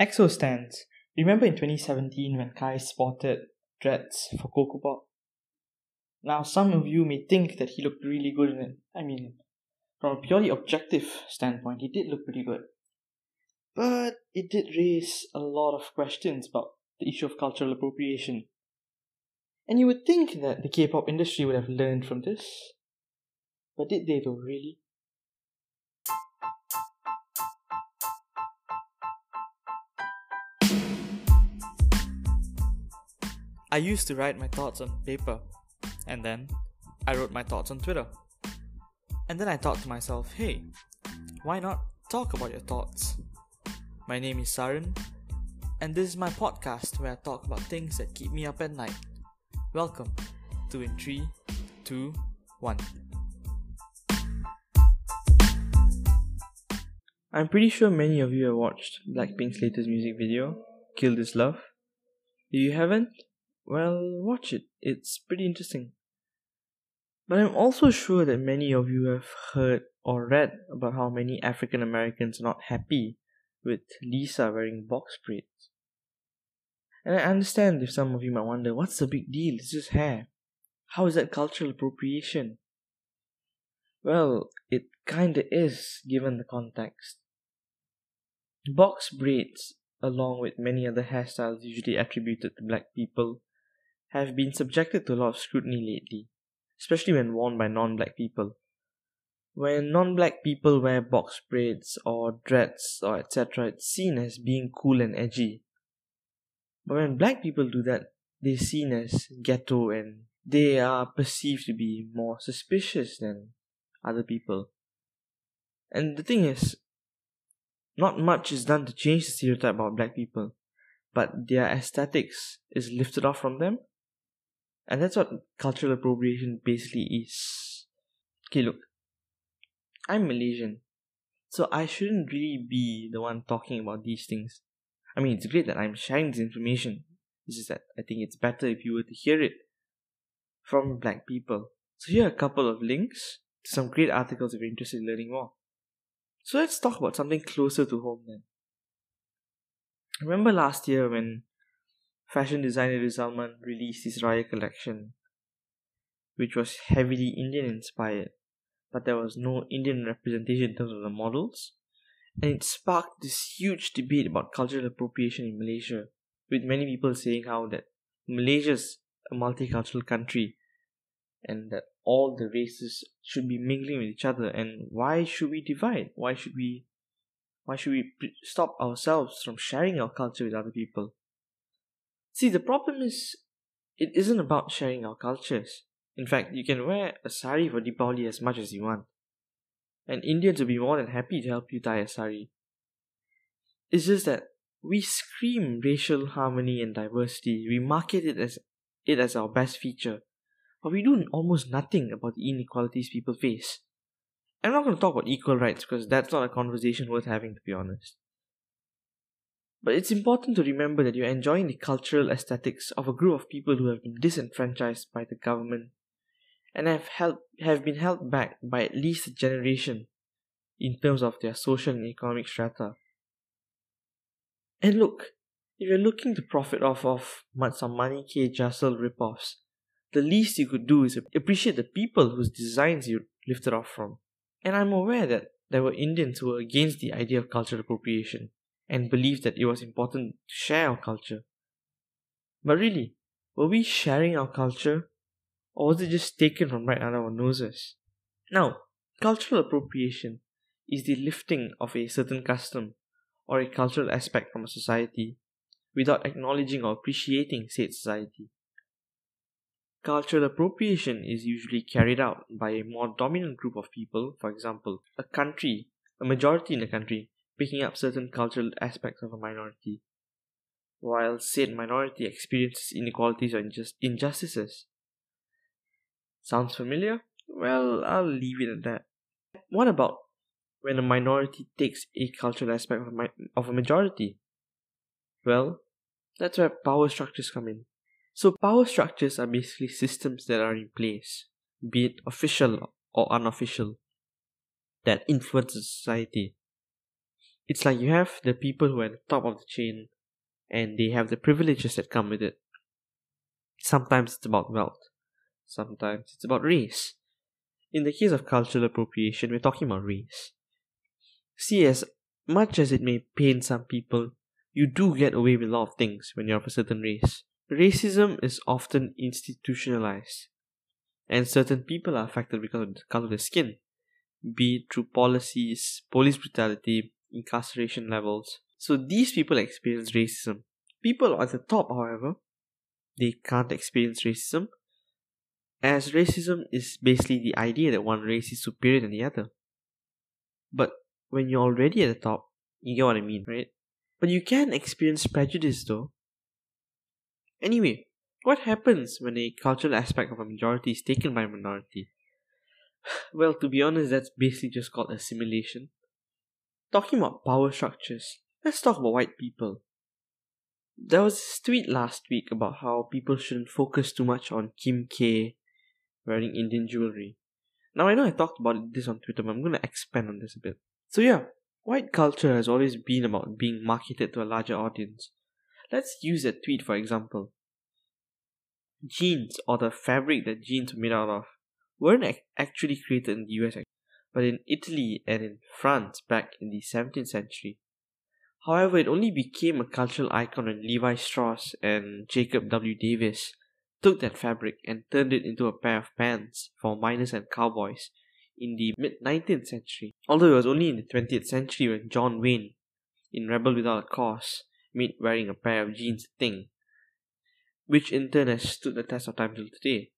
EXO stands. Remember in 2017 when Kai spotted dreads for Ko Ko Bop? Now, some of you may think that he looked really good in it. I mean, from a purely objective standpoint, he did look pretty good. But it did raise a lot of questions about the issue of cultural appropriation. And you would think that the K pop industry would have learned from this. But did they though, really? I used to write my thoughts on paper, and then I wrote my thoughts on Twitter. And then I thought to myself, hey, why not talk about your thoughts? My name is Saran, and this is my podcast where I talk about things that keep me up at night. Welcome to In 3, 2, 1. I'm pretty sure many of you have watched Blackpink's latest music video, Kill This Love. If you haven't, well, watch it. It's pretty interesting. But I'm also sure that many of you have heard or read about how many African Americans are not happy with Lisa wearing box braids. And I understand if some of you might wonder, what's the big deal? It's just hair. How is that cultural appropriation? Well, it kinda is, given the context. Box braids, along with many other hairstyles usually attributed to black people, have been subjected to a lot of scrutiny lately, especially when worn by non black people. When non black people wear box braids or dreads or etc., it's seen as being cool and edgy. But when black people do that, they're seen as ghetto and they are perceived to be more suspicious than other people. And the thing is, not much is done to change the stereotype about black people, but their aesthetics is lifted off from them and that's what cultural appropriation basically is. Okay, look, I'm Malaysian, so I shouldn't really be the one talking about these things. I mean, it's great that I'm sharing this information. It's just that I think it's better if you were to hear it from black people. So here are a couple of links to some great articles if you're interested in learning more. So let's talk about something closer to home then. Remember last year when fashion designer Rizalman released his Raya collection, which was heavily Indian inspired, but there was no Indian representation in terms of the models. And it sparked this huge debate about cultural appropriation in Malaysia, with many people saying how that Malaysia's a multicultural country and that all the races should be mingling with each other. And why should we divide? Why should we why should we stop ourselves from sharing our culture with other people See, the problem is, it isn't about sharing our cultures. In fact, you can wear a sari for Deepavali as much as you want. And Indians will be more than happy to help you tie a sari. It's just that we scream racial harmony and diversity. We market it as it as our best feature. But we do almost nothing about the inequalities people face. I'm not going to talk about equal rights because that's not a conversation worth having, to be honest. But it's important to remember that you're enjoying the cultural aesthetics of a group of people who have been disenfranchised by the government and have held, have been held back by at least a generation in terms of their social and economic strata. And look, if you're looking to profit off of some Money K Jassal ripoffs, the least you could do is appreciate the people whose designs you lifted off from. And I'm aware that there were Indians who were against the idea of cultural appropriation and believed that it was important to share our culture. But really, were we sharing our culture or was it just taken from right under our noses? Now, cultural appropriation is the lifting of a certain custom or a cultural aspect from a society without acknowledging or appreciating said society. Cultural appropriation is usually carried out by a more dominant group of people, for example, a country, a majority in a country, picking up certain cultural aspects of a minority, while said minority experiences inequalities or injust- injustices. Sounds familiar? Well, I'll leave it at that. What about when a minority takes a cultural aspect of a, mi- of a majority? Well, that's where power structures come in. So, power structures are basically systems that are in place, be it official or unofficial, that influence society It's like you have the people who are at the top of the chain and they have the privileges that come with it. Sometimes it's about wealth, sometimes it's about race. In the case of cultural appropriation, we're talking about race. See, as much as it may pain some people, you do get away with a lot of things when you're of a certain race. Racism is often institutionalized, and certain people are affected because of the color of their skin, be it through policies, police brutality, incarceration levels. So these people experience racism. People at the top, however, they can't experience racism, as racism is basically the idea that one race is superior than the other. But when you're already at the top, you get what I mean, right? But you can experience prejudice though. Anyway, what happens when a cultural aspect of a majority is taken by a minority? Well, to be honest, that's basically just called assimilation. Talking about power structures, let's talk about white people. There was this tweet last week about how people shouldn't focus too much on Kim K wearing Indian jewelry. Now, I know I talked about this on Twitter, but I'm going to expand on this a bit. So, yeah, white culture has always been about being marketed to a larger audience. Let's use that tweet for example. Jeans, or the fabric that jeans were made out of, weren't ac- actually created in the US, but in Italy and in France back in the 17th century. However, it only became a cultural icon when Levi Strauss and Jacob W. Davis took that fabric and turned it into a pair of pants for miners and cowboys in the mid 19th century. Although it was only in the 20th century when John Wayne, in Rebel Without a Cause, made wearing a pair of jeans a thing, which in turn has stood the test of time till today.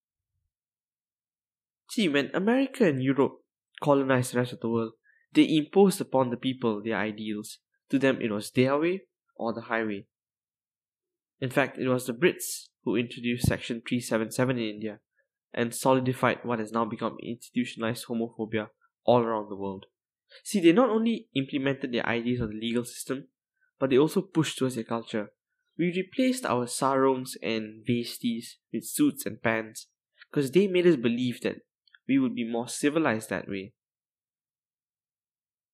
See, when America and Europe colonized the rest of the world, they imposed upon the people their ideals. To them, it was their way or the highway. In fact, it was the Brits who introduced Section 377 in India and solidified what has now become institutionalized homophobia all around the world. See, they not only implemented their ideas on the legal system, but they also pushed towards their culture. We replaced our sarongs and vesties with suits and pants because they made us believe that we would be more civilized that way.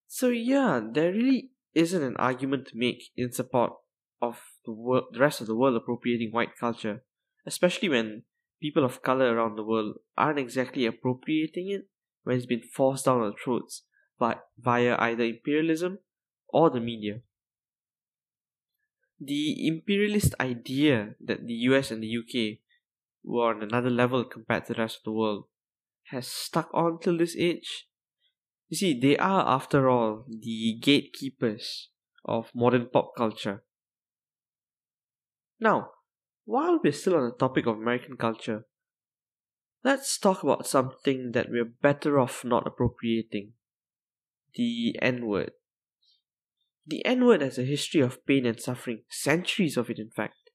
So yeah, there really isn't an argument to make in support of the, world, the rest of the world appropriating white culture, especially when people of color around the world aren't exactly appropriating it when it's been forced down our throats but via either imperialism or the media. The imperialist idea that the US and the UK were on another level compared to the rest of the world has stuck on till this age. You see, they are, after all, the gatekeepers of modern pop culture. Now, while we're still on the topic of American culture, let's talk about something that we're better off not appropriating the N word. The N word has a history of pain and suffering, centuries of it, in fact.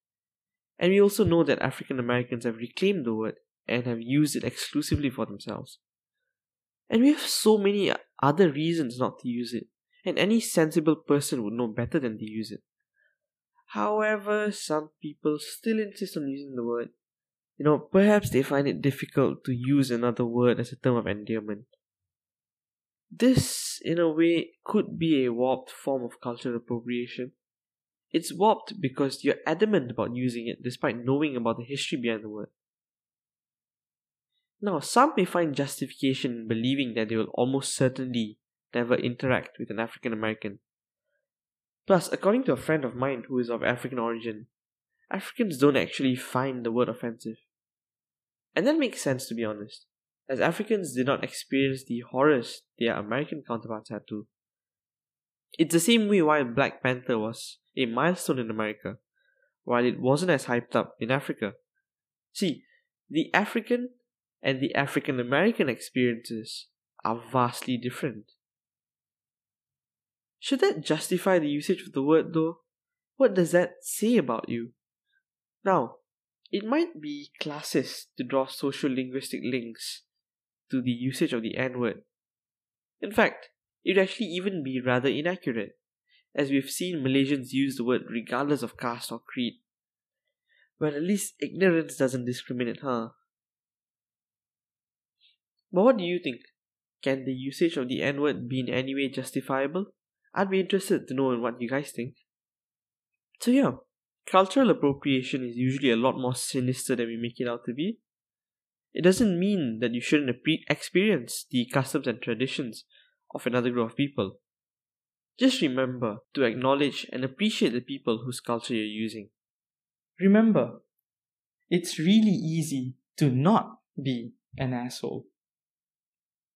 And we also know that African Americans have reclaimed the word and have used it exclusively for themselves. And we have so many other reasons not to use it, and any sensible person would know better than to use it. However, some people still insist on using the word. You know, perhaps they find it difficult to use another word as a term of endearment. This, in a way, could be a warped form of cultural appropriation. It's warped because you're adamant about using it despite knowing about the history behind the word. Now, some may find justification in believing that they will almost certainly never interact with an African American. Plus, according to a friend of mine who is of African origin, Africans don't actually find the word offensive. And that makes sense to be honest, as Africans did not experience the horrors their American counterparts had to. It's the same way why Black Panther was a milestone in America, while it wasn't as hyped up in Africa. See, the African and the African American experiences are vastly different. Should that justify the usage of the word though? What does that say about you? Now, it might be classist to draw social linguistic links to the usage of the N word. In fact, it would actually even be rather inaccurate, as we've seen Malaysians use the word regardless of caste or creed. Well, at least ignorance doesn't discriminate, huh? But what do you think? Can the usage of the N word be in any way justifiable? I'd be interested to know what you guys think. So, yeah, cultural appropriation is usually a lot more sinister than we make it out to be. It doesn't mean that you shouldn't experience the customs and traditions of another group of people. Just remember to acknowledge and appreciate the people whose culture you're using. Remember, it's really easy to not be an asshole.